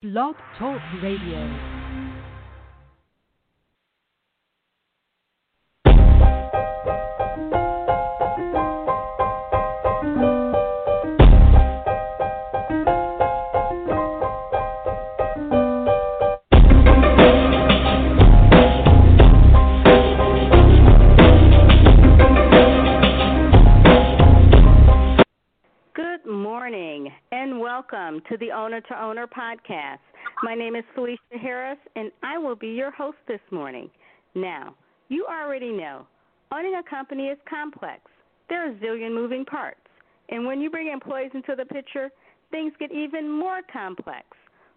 Blog Talk Radio. Welcome to the Owner to Owner podcast. My name is Felicia Harris and I will be your host this morning. Now, you already know owning a company is complex. There are a zillion moving parts. And when you bring employees into the picture, things get even more complex.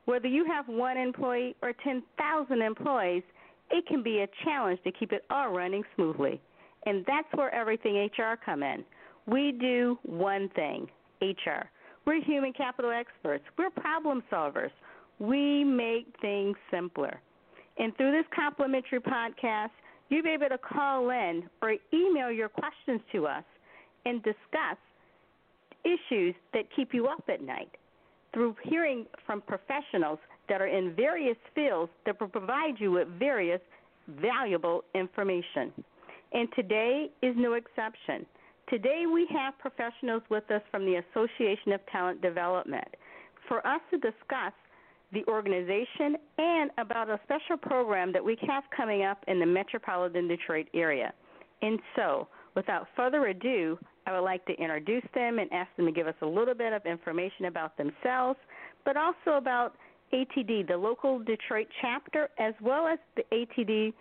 Whether you have one employee or 10,000 employees, it can be a challenge to keep it all running smoothly. And that's where everything HR come in. We do one thing, HR. We're human capital experts. We're problem solvers. We make things simpler. And through this complimentary podcast, you'll be able to call in or email your questions to us and discuss issues that keep you up at night through hearing from professionals that are in various fields that will provide you with various valuable information. And today is no exception. Today we have professionals with us from the Association of Talent Development for us to discuss the organization and about a special program that we have coming up in the metropolitan Detroit area. And so, without further ado, I would like to introduce them and ask them to give us a little bit of information about themselves, but also about ATD, the local Detroit chapter, as well as the ATD,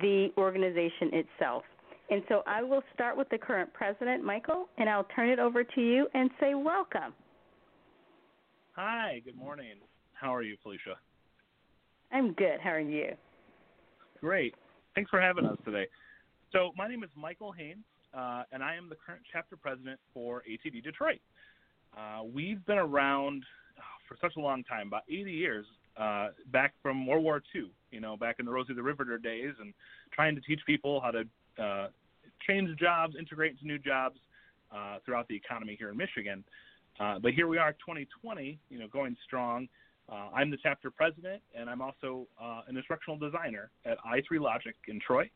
the organization itself. And so I will start with the current president, Michael, and I'll turn it over to you and say welcome. Hi, good morning. How are you, Felicia? I'm good. How are you? Great. Thanks for having us today. So, my name is Michael Haynes, uh, and I am the current chapter president for ATD Detroit. Uh, we've been around oh, for such a long time, about 80 years, uh, back from World War II, you know, back in the Rosie the Riveter days, and trying to teach people how to uh, change jobs, integrate into new jobs uh, throughout the economy here in Michigan. Uh, but here we are, 2020, you know, going strong. Uh, I'm the chapter president, and I'm also uh, an instructional designer at i3 Logic in Troy,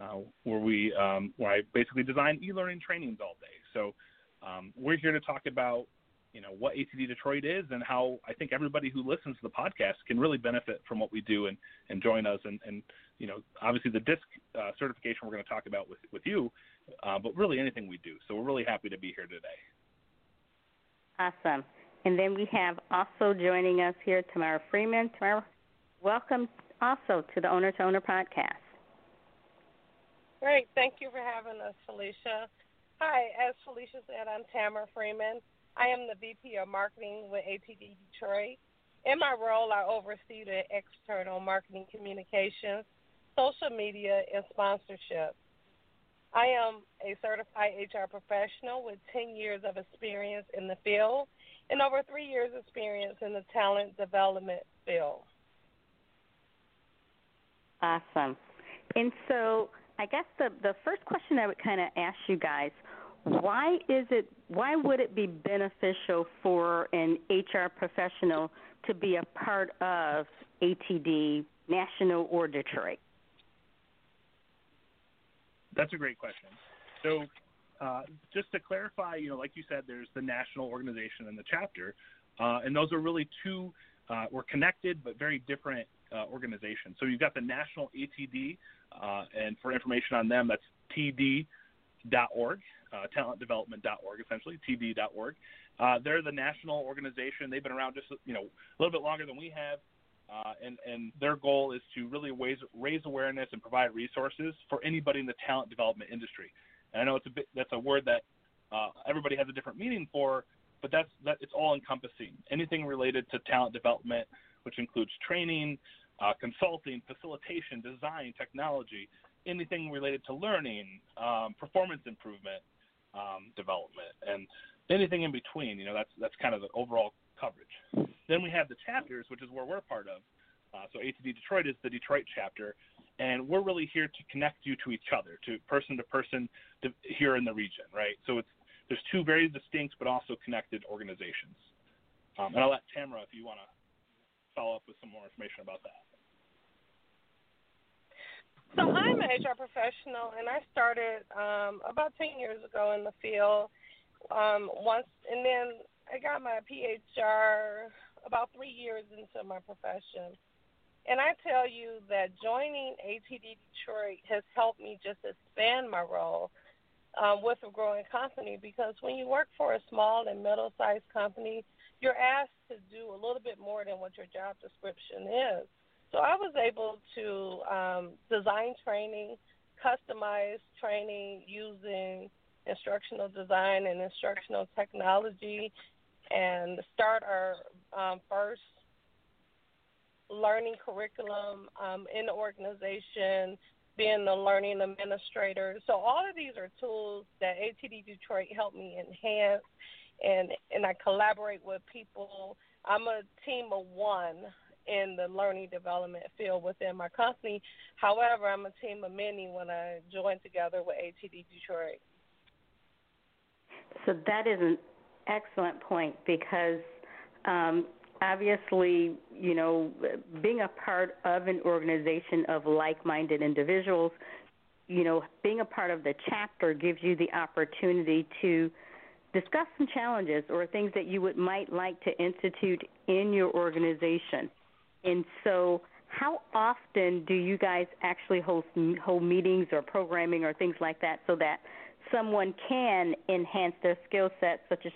uh, where we um, where I basically design e-learning trainings all day. So um, we're here to talk about you know what ATD Detroit is and how I think everybody who listens to the podcast can really benefit from what we do and, and join us and, and you know obviously the DISC uh, certification we're going to talk about with with you, uh, but really anything we do. So we're really happy to be here today. Awesome. And then we have also joining us here Tamara Freeman. Tamara, welcome also to the Owner to Owner podcast. Great. Thank you for having us, Felicia. Hi, as Felicia said, I'm Tamara Freeman. I am the VP of Marketing with ATD Detroit. In my role, I oversee the external marketing communications, social media, and sponsorship. I am a certified HR professional with 10 years of experience in the field and over three years' experience in the talent development field. Awesome. And so, I guess the the first question I would kind of ask you guys, why is it why would it be beneficial for an HR professional to be a part of ATD National or Detroit? That's a great question. So, uh, just to clarify, you know, like you said, there's the national organization and the chapter, uh, and those are really two. Uh, we're connected but very different uh, organizations. So you've got the national ATD, uh, and for information on them, that's td.org, uh, talentdevelopment.org, essentially td.org. Uh, they're the national organization. They've been around just you know a little bit longer than we have. Uh, and, and their goal is to really raise, raise awareness and provide resources for anybody in the talent development industry. And I know it's a bit, that's a word that uh, everybody has a different meaning for, but that's that it's all encompassing. Anything related to talent development, which includes training, uh, consulting, facilitation, design, technology, anything related to learning, um, performance improvement, um, development, and anything in between. You know, that's that's kind of the overall coverage. Then we have the chapters, which is where we're part of. Uh, so ATD Detroit is the Detroit chapter, and we're really here to connect you to each other, to person to person here in the region, right? So it's there's two very distinct but also connected organizations. Um, and I'll let Tamara, if you want to follow up with some more information about that. So I'm an HR professional, and I started um, about 10 years ago in the field. Um, once, and then I got my PHR about three years into my profession. And I tell you that joining ATD Detroit has helped me just expand my role um, with a growing company because when you work for a small and middle sized company, you're asked to do a little bit more than what your job description is. So I was able to um, design training, customize training using instructional design and instructional technology, and start our um, first learning curriculum um, in the organization, being the learning administrator. So all of these are tools that ATD Detroit helped me enhance, and and I collaborate with people. I'm a team of one in the learning development field within my company. However, I'm a team of many when I join together with ATD Detroit. So that is an excellent point because um, obviously, you know, being a part of an organization of like-minded individuals, you know, being a part of the chapter gives you the opportunity to discuss some challenges or things that you would might like to institute in your organization. And so, how often do you guys actually host hold meetings or programming or things like that so that someone can enhance their skill set, such as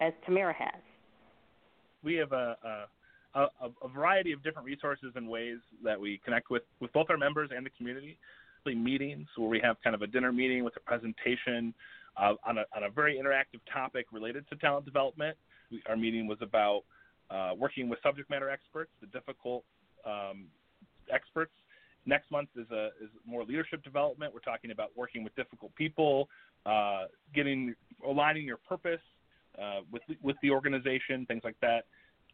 as Tamara has? We have a, a a, variety of different resources and ways that we connect with, with both our members and the community. Meetings where we have kind of a dinner meeting with a presentation uh, on, a, on a very interactive topic related to talent development. We, our meeting was about uh, working with subject matter experts, the difficult um, experts. Next month is a is more leadership development. We're talking about working with difficult people, uh, getting aligning your purpose uh, with with the organization, things like that.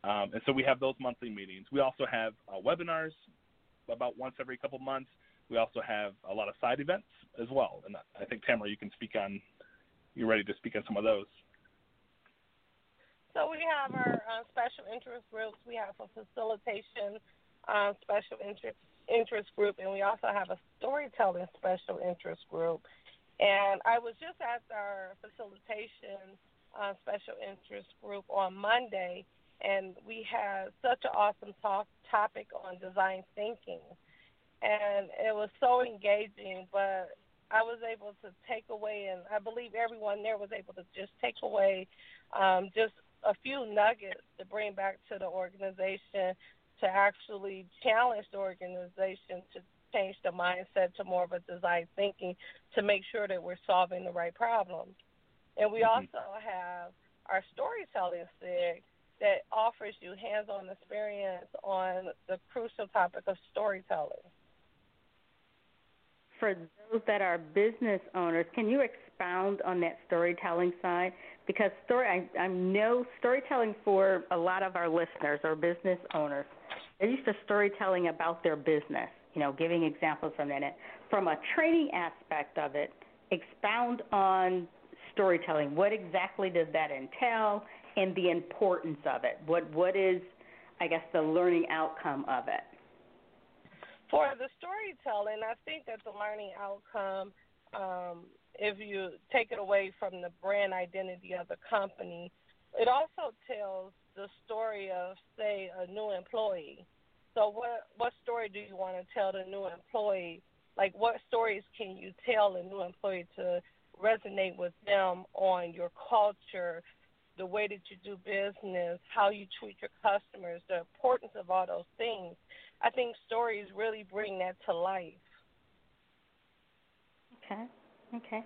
Um, and so we have those monthly meetings. We also have uh, webinars about once every couple months. We also have a lot of side events as well. And I think Tamara, you can speak on. You're ready to speak on some of those. So we have our uh, special interest groups. We have a facilitation uh, special interest interest group, and we also have a storytelling special interest group. And I was just at our facilitation uh, special interest group on Monday, and we had such an awesome talk topic on design thinking, and it was so engaging. But I was able to take away, and I believe everyone there was able to just take away um, just a few nuggets to bring back to the organization to actually challenge the organization to change the mindset to more of a design thinking to make sure that we're solving the right problems. And we mm-hmm. also have our storytelling SIG that offers you hands on experience on the crucial topic of storytelling. For those that are business owners, can you expound on that storytelling side? because story I, I know storytelling for a lot of our listeners or business owners. They're used to storytelling about their business, you know, giving examples from that. From a training aspect of it, expound on storytelling. What exactly does that entail, and the importance of it? What what is, I guess, the learning outcome of it? For the storytelling, I think that the learning outcome um, if you take it away from the brand identity of the company, it also tells the story of, say, a new employee. So, what what story do you want to tell the new employee? Like, what stories can you tell a new employee to resonate with them on your culture, the way that you do business, how you treat your customers, the importance of all those things? I think stories really bring that to life. Okay. Okay.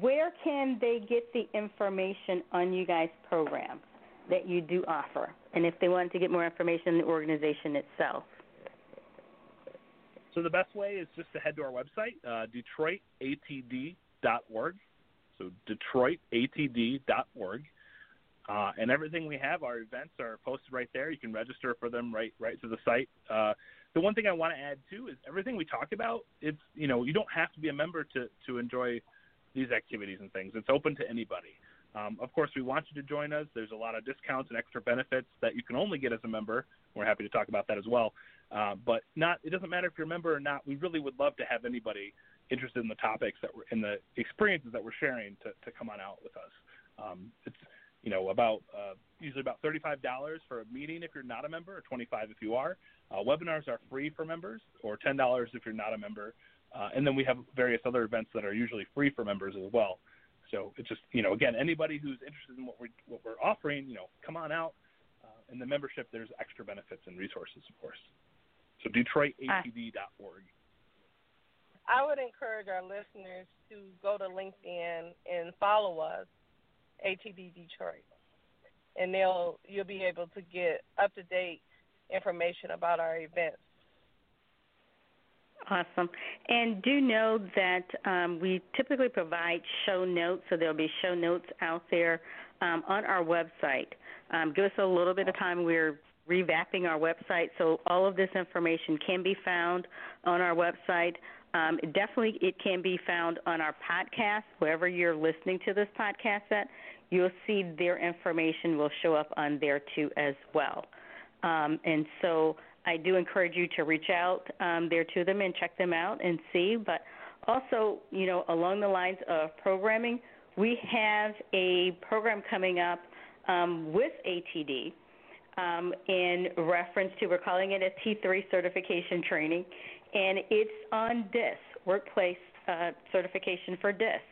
Where can they get the information on you guys' programs that you do offer? And if they wanted to get more information in the organization itself? So the best way is just to head to our website, uh, DetroitATD.org. So DetroitATD.org. Uh, and everything we have, our events are posted right there. You can register for them right right to the site. Uh, the one thing I want to add too is everything we talk about. It's you know you don't have to be a member to to enjoy these activities and things. It's open to anybody. Um, of course, we want you to join us. There's a lot of discounts and extra benefits that you can only get as a member. We're happy to talk about that as well. Uh, but not it doesn't matter if you're a member or not. We really would love to have anybody interested in the topics that we're in the experiences that we're sharing to, to come on out with us. Um, it's you know about uh, usually about $35 for a meeting if you're not a member, or 25 if you are. Uh, webinars are free for members, or $10 if you're not a member. Uh, and then we have various other events that are usually free for members as well. So it's just you know again anybody who's interested in what we're what we're offering, you know, come on out. Uh, in the membership, there's extra benefits and resources, of course. So DetroitATD.org. I would encourage our listeners to go to LinkedIn and follow us, ATD Detroit, and they'll you'll be able to get up to date information about our events. Awesome. And do know that um, we typically provide show notes, so there'll be show notes out there um, on our website. Um, give us a little bit of time. We're revamping our website, so all of this information can be found on our website. Um, definitely, it can be found on our podcast, wherever you're listening to this podcast at. You'll see their information will show up on there too as well. Um, and so I do encourage you to reach out um, there to them and check them out and see. But also, you know, along the lines of programming, we have a program coming up um, with ATD um, in reference to, we're calling it a T3 certification training, and it's on DISC, Workplace uh, Certification for DISC.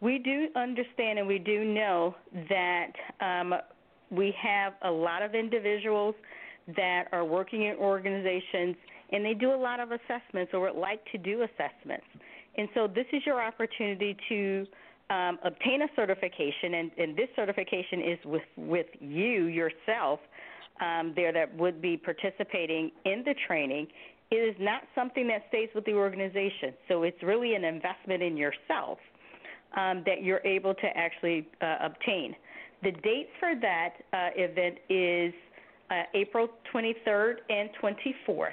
We do understand and we do know that um, we have a lot of individuals that are working in organizations and they do a lot of assessments or would like to do assessments. And so this is your opportunity to um, obtain a certification, and, and, this certification is with, with you yourself um, there that would be participating in the training. It is not something that stays with the organization, so it's really an investment in yourself um, that you're able to actually uh, obtain. The dates for that uh, event is uh, April 23rd and 24th.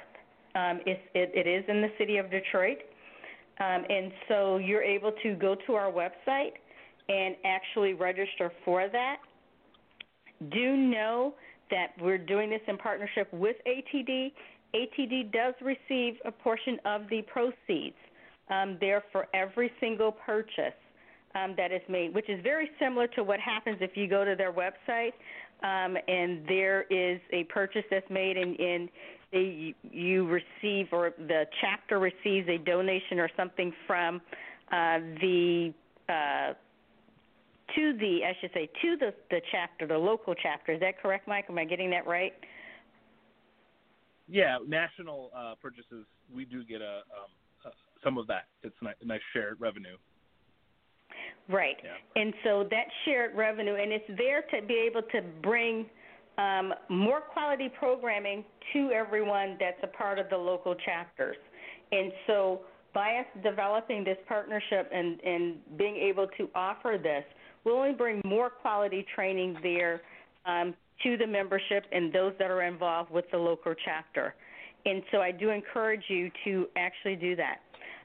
Um, it, it is in the city of Detroit. Um, and so you're able to go to our website and actually register for that. Do know that we're doing this in partnership with ATD. ATD does receive a portion of the proceeds um, there for every single purchase um, that is made, which is very similar to what happens if you go to their website um, and there is a purchase that's made and, and they, you receive or the chapter receives a donation or something from uh, the uh, to the I should say to the the chapter, the local chapter. Is that correct, Mike? Am I getting that right? Yeah, national uh, purchases we do get a, um, uh, some of that. It's a nice shared revenue. Right. Yeah. And so that shared revenue, and it's there to be able to bring um, more quality programming to everyone that's a part of the local chapters. And so by us developing this partnership and, and being able to offer this, we'll only bring more quality training there um, to the membership and those that are involved with the local chapter. And so I do encourage you to actually do that.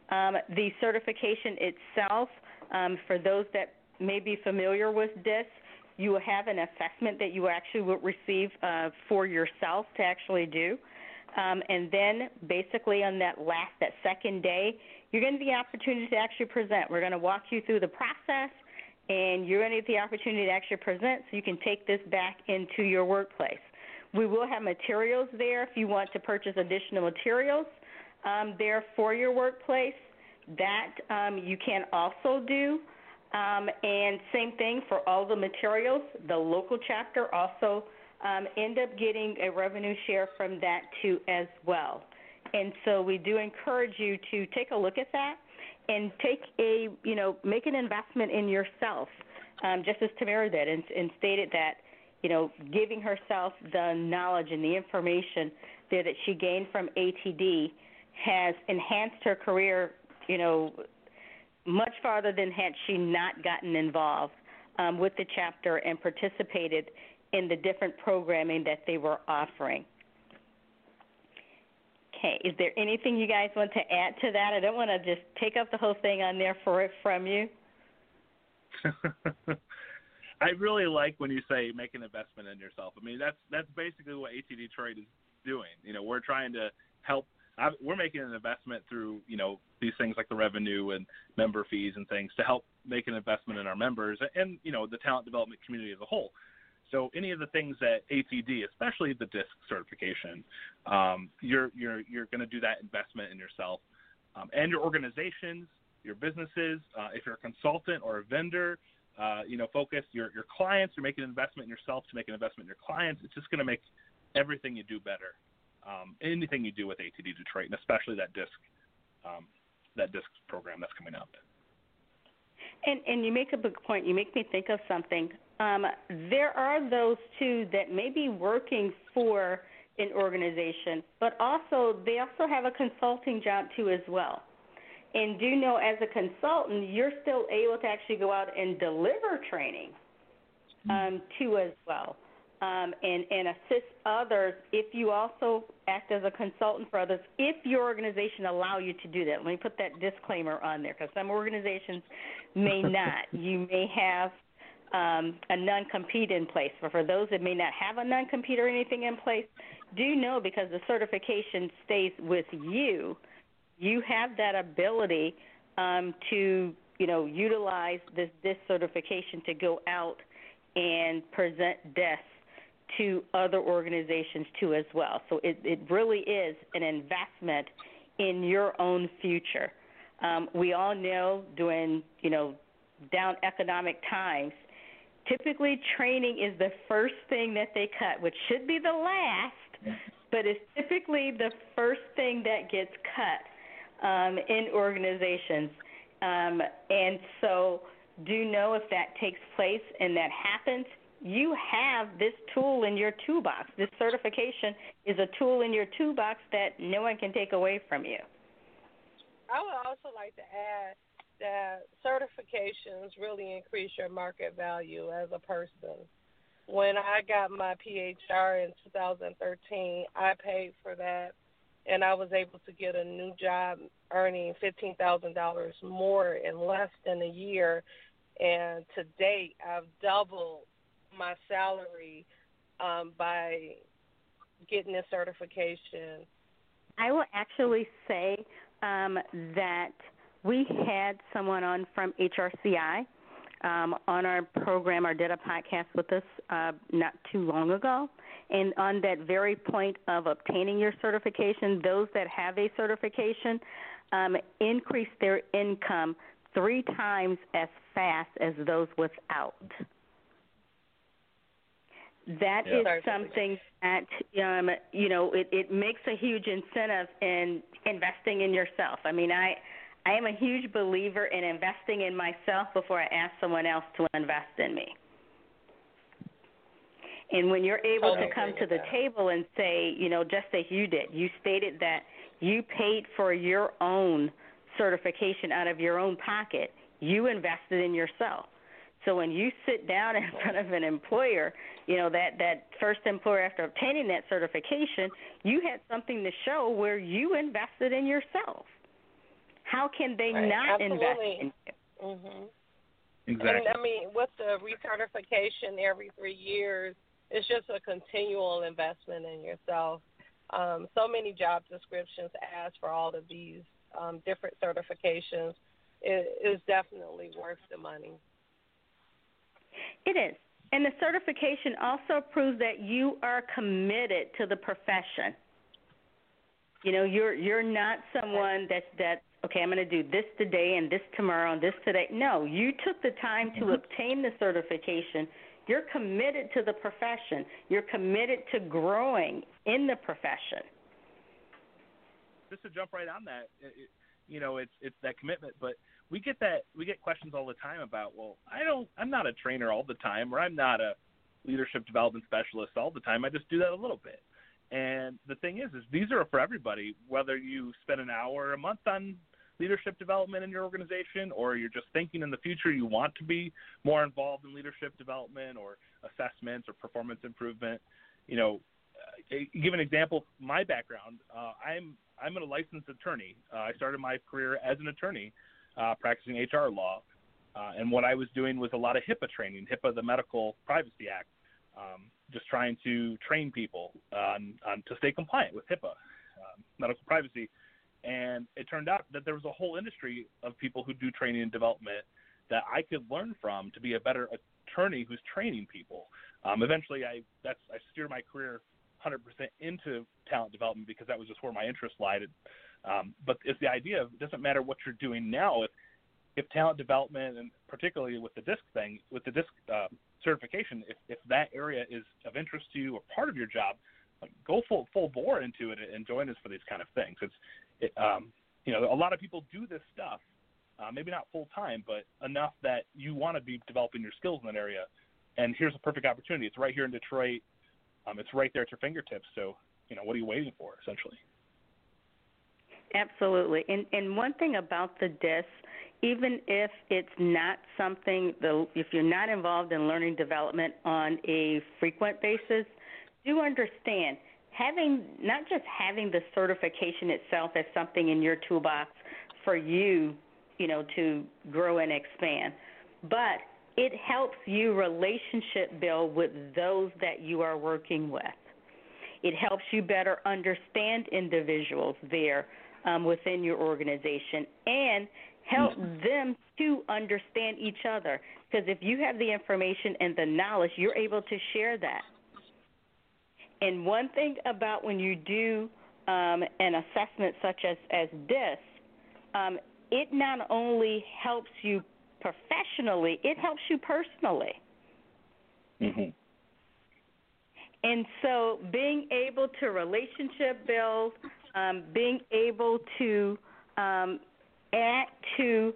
Um, the certification itself – um, for those that may be familiar with this, you will have an assessment that you actually will receive uh, for yourself to actually do. Um, and then basically on that last, that second day, you're going to get the opportunity to actually present. We're going to walk you through the process, and you're going to get the opportunity to actually present so you can take this back into your workplace. We will have materials there if you want to purchase additional materials um, there for your workplace. That um, you can also do. Um, and same thing for all the materials. The local chapter also um, end up getting a revenue share from that too as well. And so we do encourage you to take a look at that and take a you know make an investment in yourself, um, just as Tamara did, and, and stated that you know giving herself the knowledge and the information there that she gained from ATD has enhanced her career you know, much farther than had she not gotten involved um, with the chapter and participated in the different programming that they were offering. Okay, is there anything you guys want to add to that? I don't want to just take up the whole thing on there for it from you. I really like when you say make an investment in yourself. I mean, that's that's basically what AT Detroit is doing. You know, we're trying to help. We're making an investment through you know these things like the revenue and member fees and things to help make an investment in our members and you know the talent development community as a whole. So any of the things that ATD, especially the DISC certification, um, you're you're you're going to do that investment in yourself um, and your organizations, your businesses. Uh, if you're a consultant or a vendor, uh, you know, focus your your clients. You're making an investment in yourself to make an investment in your clients. It's just going to make everything you do better. Um, anything you do with ATD Detroit, and especially that DISC um, that DISC program that's coming up. And and you make a big point. You make me think of something. Um, there are those too that may be working for an organization, but also they also have a consulting job too as well. And do know as a consultant, you're still able to actually go out and deliver training um, too as well um, and, and assist others if you also act as a consultant for others, if your organization allow you to do that. Let me put that disclaimer on there because some organizations may not. you may have um, a non-compete in place, but for those that may not have a non-compete or anything in place, do know because the certification stays with you, you have that ability um, to you know utilize this this certification to go out and present DISC to other organizations too as well. So it, it really is an investment in your own future. Um, we all know during you know down economic times, typically training is the first thing that they cut, which should be the last, but it's typically the first thing that gets cut um, in organizations. Um, and so, do know if that takes place and that happens, you have this tool in your toolbox. This certification is a tool in your toolbox that no one can take away from you. I would also like to add that certifications really increase your market value as a person. When I got my PHR in 2013, I paid for that and I was able to get a new job earning $15,000 more in less than a year. And to date, I've doubled my salary um, by getting this certification? I will actually say um, that we had someone on from HRCI um, on our program or did a podcast with us uh, not too long ago. And on that very point of obtaining your certification, those that have a certification um, increase their income three times as fast as those without that yeah. is something that um, you know it, it makes a huge incentive in investing in yourself. I mean, I I am a huge believer in investing in myself before I ask someone else to invest in me. And when you're able to come to the that. table and say, you know, just as you did, you stated that you paid for your own certification out of your own pocket. You invested in yourself. So when you sit down in front of an employer, you know that that first employer after obtaining that certification, you had something to show where you invested in yourself. How can they right. not Absolutely. invest in you? Mm-hmm. Exactly. And I mean, with the recertification every three years, it's just a continual investment in yourself. Um, so many job descriptions ask for all of these um, different certifications. It is definitely worth the money. It is. And the certification also proves that you are committed to the profession. You know, you're you're not someone that's that okay, I'm going to do this today and this tomorrow and this today. No, you took the time to mm-hmm. obtain the certification. You're committed to the profession. You're committed to growing in the profession. Just to jump right on that, it, you know, it's it's that commitment, but we get that we get questions all the time about well i don't i'm not a trainer all the time or i'm not a leadership development specialist all the time. I just do that a little bit. And the thing is is these are for everybody whether you spend an hour a month on leadership development in your organization or you're just thinking in the future you want to be more involved in leadership development or assessments or performance improvement. You know uh, give an example my background uh, i'm i'm a licensed attorney. Uh, i started my career as an attorney uh, practicing HR law. Uh, and what I was doing was a lot of HIPAA training, HIPAA, the Medical Privacy Act, um, just trying to train people on, on to stay compliant with HIPAA, um, medical privacy. And it turned out that there was a whole industry of people who do training and development that I could learn from to be a better attorney who's training people. Um, eventually, I that's I steer my career 100% into talent development because that was just where my interest lied. Um, but it's the idea of it doesn't matter what you're doing now. If talent development and particularly with the DISC thing, with the DISC uh, certification, if if that area is of interest to you or part of your job, go full full bore into it and join us for these kind of things. It's it, um, you know a lot of people do this stuff, uh, maybe not full time, but enough that you want to be developing your skills in that area. And here's a perfect opportunity. It's right here in Detroit. Um, it's right there at your fingertips. So you know what are you waiting for, essentially? Absolutely. And and one thing about the DISC, even if it's not something the if you're not involved in learning development on a frequent basis, do understand having not just having the certification itself as something in your toolbox for you, you know, to grow and expand, but it helps you relationship build with those that you are working with. It helps you better understand individuals there um, within your organization and help mm-hmm. them to understand each other. Because if you have the information and the knowledge, you're able to share that. And one thing about when you do um, an assessment such as, as this, um, it not only helps you professionally, it helps you personally. Mm-hmm. And so being able to relationship build, um, being able to um, add to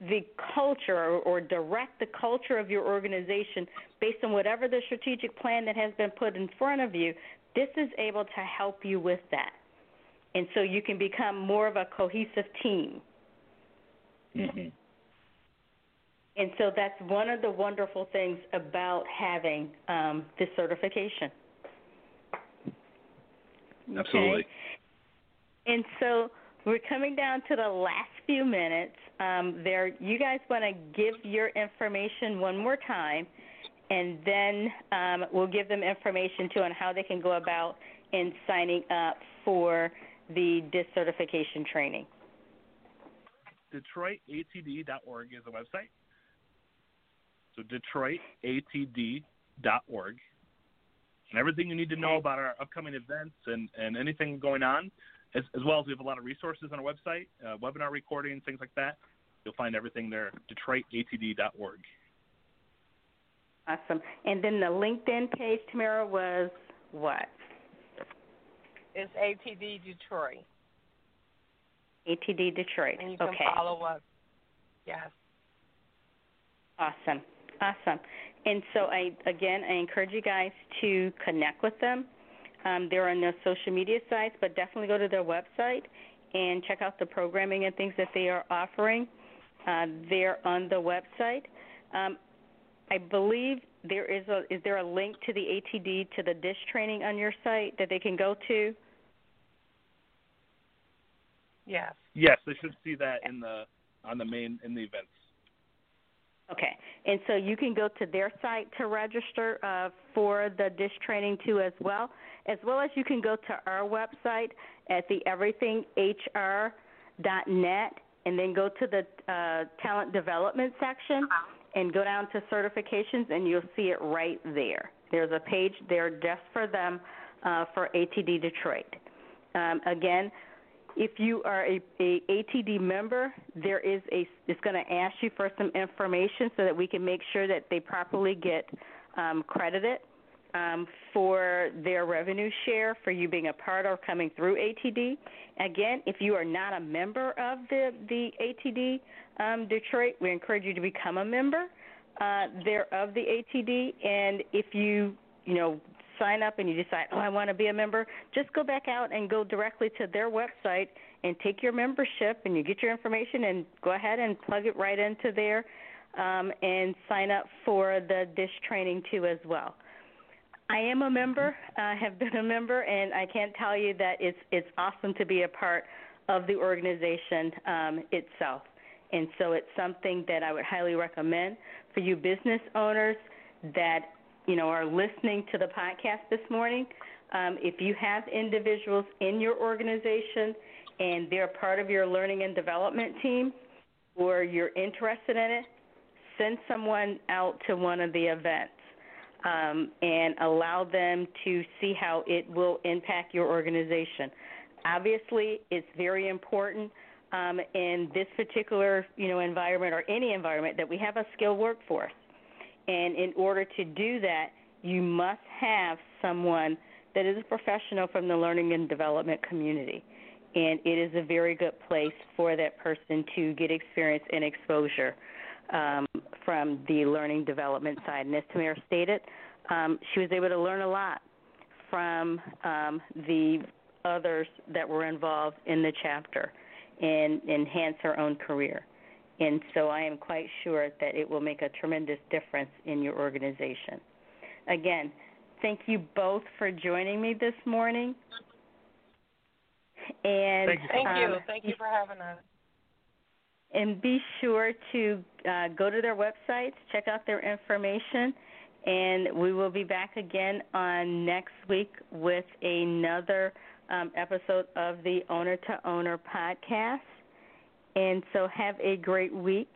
the culture or, direct the culture of your organization based on whatever the strategic plan that has been put in front of you, this is able to help you with that. And so you can become more of a cohesive team. Mm-hmm. And so that's one of the wonderful things about having um, this certification. Absolutely. Okay. And so we're coming down to the last few minutes. Um, there, you guys want to give your information one more time, and then um, we'll give them information too on how they can go about in signing up for the certification training. DetroitATD.org is the website. So DetroitATD.org. And everything you need to know about our upcoming events and, and anything going on as, as well as we have a lot of resources on our website, uh, webinar recordings, things like that. You'll find everything there, DetroitATD.org. Awesome. And then the LinkedIn page, Tamara, was what? It's ATD Detroit. ATD Detroit. And you can okay. follow us. Yes. Awesome. Awesome. And so I again I encourage you guys to connect with them um, they're on their social media sites, but definitely go to their website and check out the programming and things that they are offering. Uh, they're on the website. Um, I believe there is a is there a link to the ATD to the DISC training on your site that they can go to? Yes. Yes, they should see that in the on the main in the events. Okay, and so you can go to their site to register uh, for the DISC training too, as well, as well as you can go to our website at the everythinghr.net, and then go to the uh, talent development section, and go down to certifications, and you'll see it right there. There's a page there just for them uh, for ATD Detroit. Um, again, if you are a, a ATD member, there is a it's going to ask you for some information so that we can make sure that they properly get um, credited um, for their revenue share for you being a part or coming through ATD. Again, if you are not a member of the the ATD um, Detroit, we encourage you to become a member uh, there of the ATD. And if you you know sign up and you decide, oh, I want to be a member, just go back out and go directly to their website and take your membership and you get your information and go ahead and plug it right into there um, and sign up for the DISC training too as well. I am a member, I uh, have been a member, and I can't tell you that it's it's awesome to be a part of the organization um, itself. And so it's something that I would highly recommend for you business owners that you know are listening to the podcast this morning. Um, if you have individuals in your organization and they're part of your learning and development team, or you're interested in it, send someone out to one of the events um, and allow them to see how it will impact your organization. Obviously, it's very important um, in this particular you know environment or any environment that we have a skilled workforce. And in order to do that, you must have someone that is a professional from the learning and development community. And it is a very good place for that person to get experience and exposure um, from the learning development side. And as Tamara stated, um, she was able to learn a lot from um, the others that were involved in the chapter and enhance her own career. And so I am quite sure that it will make a tremendous difference in your organization. Again, thank you both for joining me this morning. And thank you. Thank um, you. Thank you for having us. And be sure to uh, go to their websites, check out their information, and we will be back again on next week with another um, episode of the Owner to Owner podcast. And so have a great week.